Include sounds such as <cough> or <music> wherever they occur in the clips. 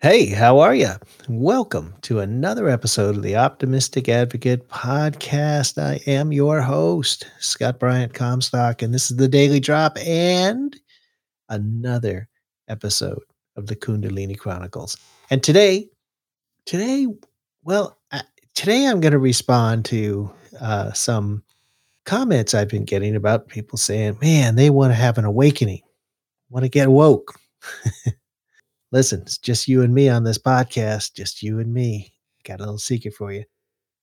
Hey, how are you? Welcome to another episode of the Optimistic Advocate podcast. I am your host, Scott Bryant Comstock, and this is the Daily Drop and another episode of the Kundalini Chronicles. And today, today, well, uh, today I'm going to respond to uh, some comments I've been getting about people saying, man, they want to have an awakening, want to get woke. <laughs> Listen, it's just you and me on this podcast, just you and me. Got a little secret for you.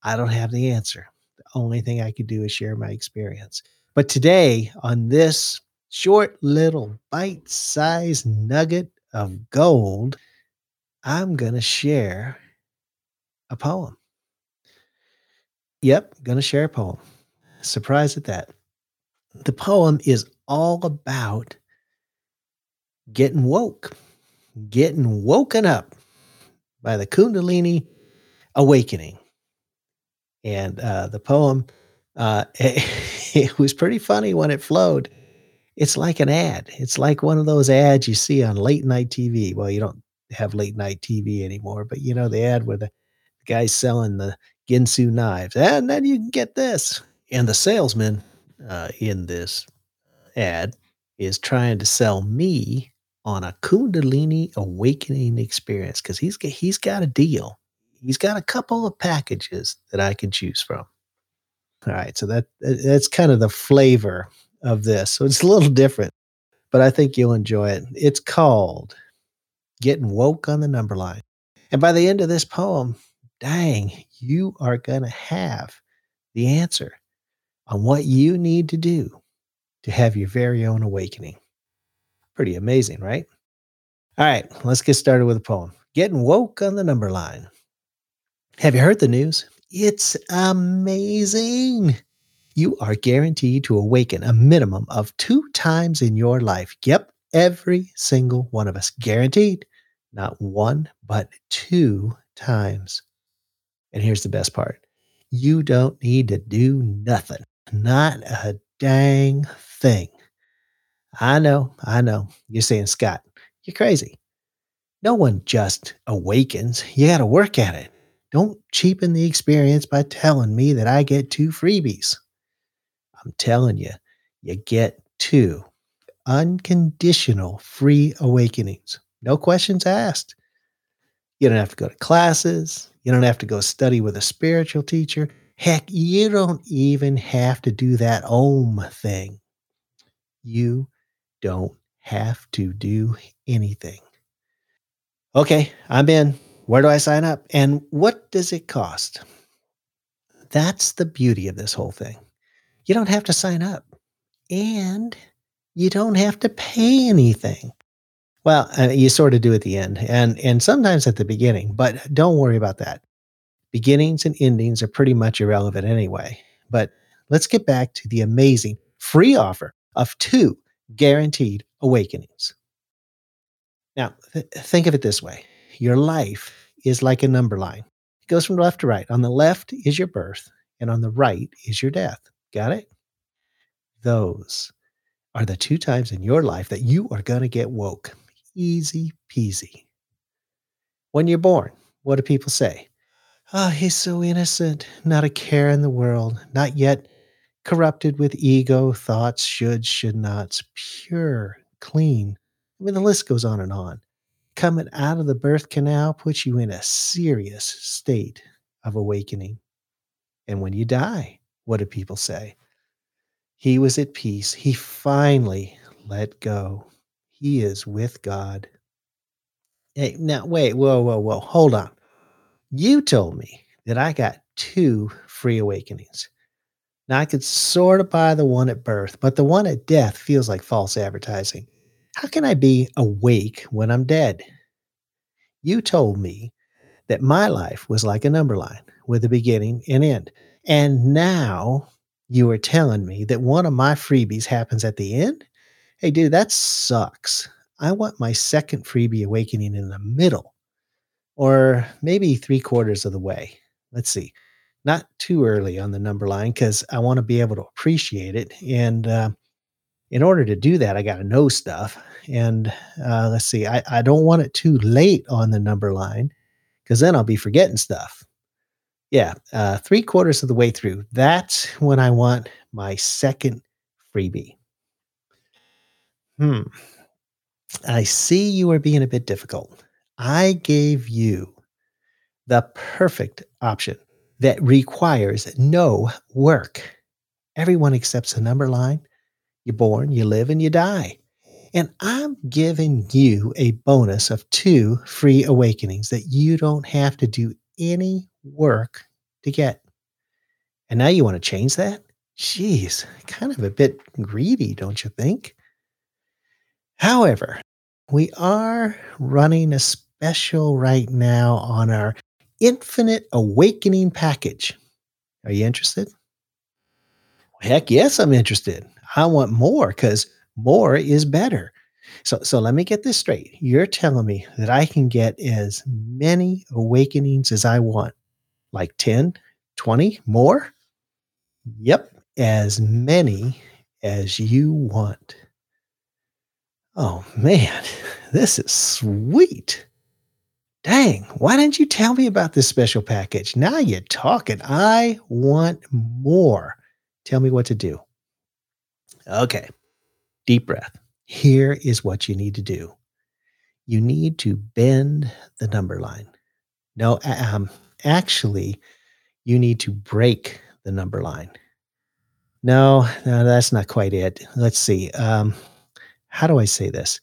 I don't have the answer. The only thing I could do is share my experience. But today, on this short little bite sized nugget of gold, I'm going to share a poem. Yep, going to share a poem. Surprised at that. The poem is all about getting woke getting woken up by the Kundalini awakening. And uh, the poem, uh, <laughs> it, it was pretty funny when it flowed. It's like an ad. It's like one of those ads you see on late night TV. Well, you don't have late night TV anymore, but you know the ad where the guy's selling the Ginsu knives, and then you can get this. And the salesman uh, in this ad is trying to sell me on a Kundalini awakening experience because he's he's got a deal. He's got a couple of packages that I can choose from. All right, so that that's kind of the flavor of this. So it's a little different, but I think you'll enjoy it. It's called "Getting Woke on the Number Line," and by the end of this poem, dang, you are gonna have the answer on what you need to do to have your very own awakening. Pretty amazing, right? All right, let's get started with a poem. Getting woke on the number line. Have you heard the news? It's amazing. You are guaranteed to awaken a minimum of two times in your life. Yep, every single one of us. Guaranteed. Not one, but two times. And here's the best part you don't need to do nothing, not a dang thing. I know, I know. You're saying, Scott, you're crazy. No one just awakens. You got to work at it. Don't cheapen the experience by telling me that I get two freebies. I'm telling you, you get two unconditional free awakenings. No questions asked. You don't have to go to classes. You don't have to go study with a spiritual teacher. Heck, you don't even have to do that OM thing. You don't have to do anything. Okay, I'm in. Where do I sign up? And what does it cost? That's the beauty of this whole thing. You don't have to sign up and you don't have to pay anything. Well, uh, you sort of do at the end and, and sometimes at the beginning, but don't worry about that. Beginnings and endings are pretty much irrelevant anyway. But let's get back to the amazing free offer of two guaranteed awakenings. Now, th- think of it this way your life is like a number line, it goes from left to right. On the left is your birth, and on the right is your death. Got it? Those are the two times in your life that you are going to get woke. Easy peasy. When you're born, what do people say? Oh, he's so innocent, not a care in the world, not yet corrupted with ego, thoughts, should, should nots, pure, clean. I mean, the list goes on and on. Coming out of the birth canal puts you in a serious state of awakening. And when you die, what do people say? He was at peace. He finally let go. He is with God. Hey, now, wait, whoa, whoa, whoa, hold on. You told me that I got two free awakenings. Now I could sort of buy the one at birth, but the one at death feels like false advertising. How can I be awake when I'm dead? You told me that my life was like a number line with a beginning and end. And now you are telling me that one of my freebies happens at the end? Hey, dude, that sucks. I want my second freebie awakening in the middle or maybe three quarters of the way. Let's see not too early on the number line because I want to be able to appreciate it. And uh, In order to do that, I got to know stuff. And uh, let's see, I, I don't want it too late on the number line because then I'll be forgetting stuff. Yeah, uh, three quarters of the way through. That's when I want my second freebie. Hmm. I see you are being a bit difficult. I gave you the perfect option that requires no work. Everyone accepts a number line. You're born, you live, and you die. And I'm giving you a bonus of two free awakenings that you don't have to do any work to get. And now you want to change that? Jeez, kind of a bit greedy, don't you think? However, we are running a special right now on our Infinite Awakening package. Are you interested? Heck yes, I'm interested. I want more because more is better. So, so let me get this straight. You're telling me that I can get as many awakenings as I want, like 10, 20 more? Yep, as many as you want. Oh man, this is sweet. Dang, why didn't you tell me about this special package? Now you're talking. I want more. Tell me what to do. Okay, deep breath. Here is what you need to do you need to bend the number line. No, um, actually, you need to break the number line. No, no, that's not quite it. Let's see. Um, how do I say this?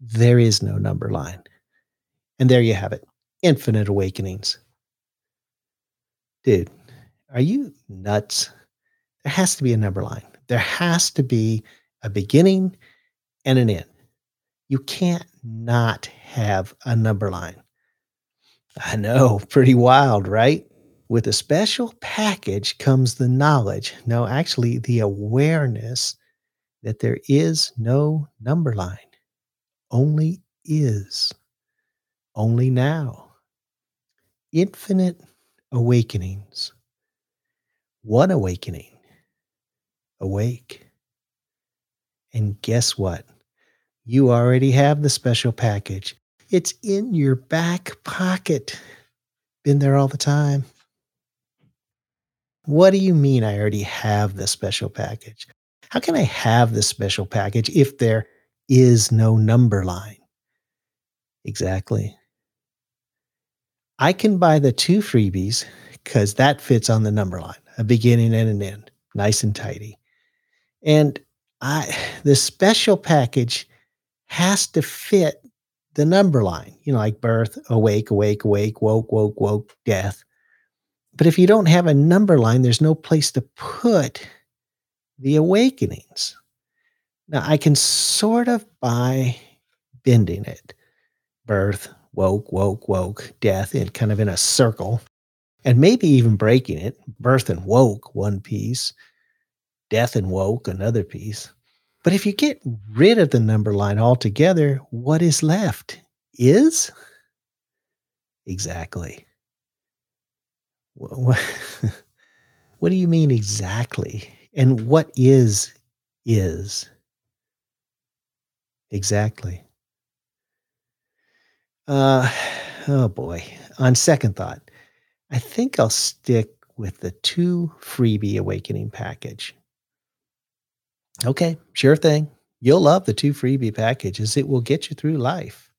There is no number line. And there you have it infinite awakenings. Dude, are you nuts? There has to be a number line. There has to be a beginning and an end. You can't not have a number line. I know, <laughs> pretty wild, right? With a special package comes the knowledge, no, actually, the awareness that there is no number line, only is, only now. Infinite awakenings. One awakening, awake. And guess what? You already have the special package. It's in your back pocket. Been there all the time. What do you mean I already have the special package? How can I have the special package if there is no number line? Exactly. I can buy the two freebies because that fits on the number line, a beginning and an end, nice and tidy. And I the special package has to fit the number line, you know, like birth, awake, awake, awake, woke, woke, woke, death. But if you don't have a number line, there's no place to put the awakenings. Now, I can sort of buy bending it birth, woke, woke, woke, death, in kind of in a circle, and maybe even breaking it birth and woke, one piece, death and woke, another piece. But if you get rid of the number line altogether, what is left is exactly. What, <laughs> what do you mean exactly? And what is is? Exactly. Uh, <sighs> oh boy. On second thought, I think I'll stick with the two freebie awakening package. Okay, sure thing. You'll love the two freebie packages. It will get you through life.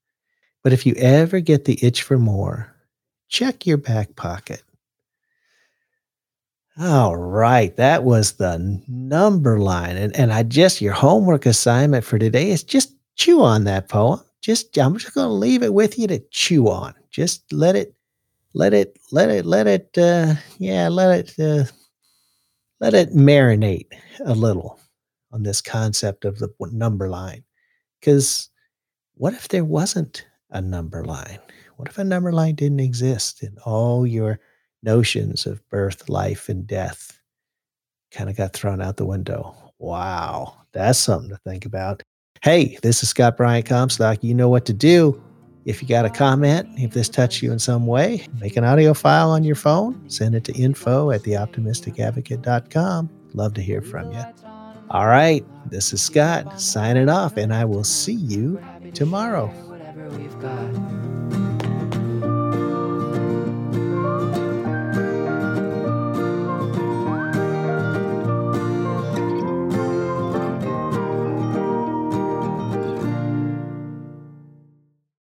But if you ever get the itch for more, check your back pocket. All right, that was the number line. And, and I just, your homework assignment for today is just chew on that poem. Just, I'm just going to leave it with you to chew on. Just let it, let it, let it, let it, uh, yeah, let it, uh, let it marinate a little on this concept of the number line. Because what if there wasn't a number line? What if a number line didn't exist and all your notions of birth, life, and death kind of got thrown out the window? Wow, that's something to think about. Hey, this is Scott Bryant Comstock. You know what to do. If you got a comment, if this touched you in some way, make an audio file on your phone, send it to info at theoptimisticadvocate.com. Love to hear from you. All right. This is Scott signing off, and I will see you tomorrow.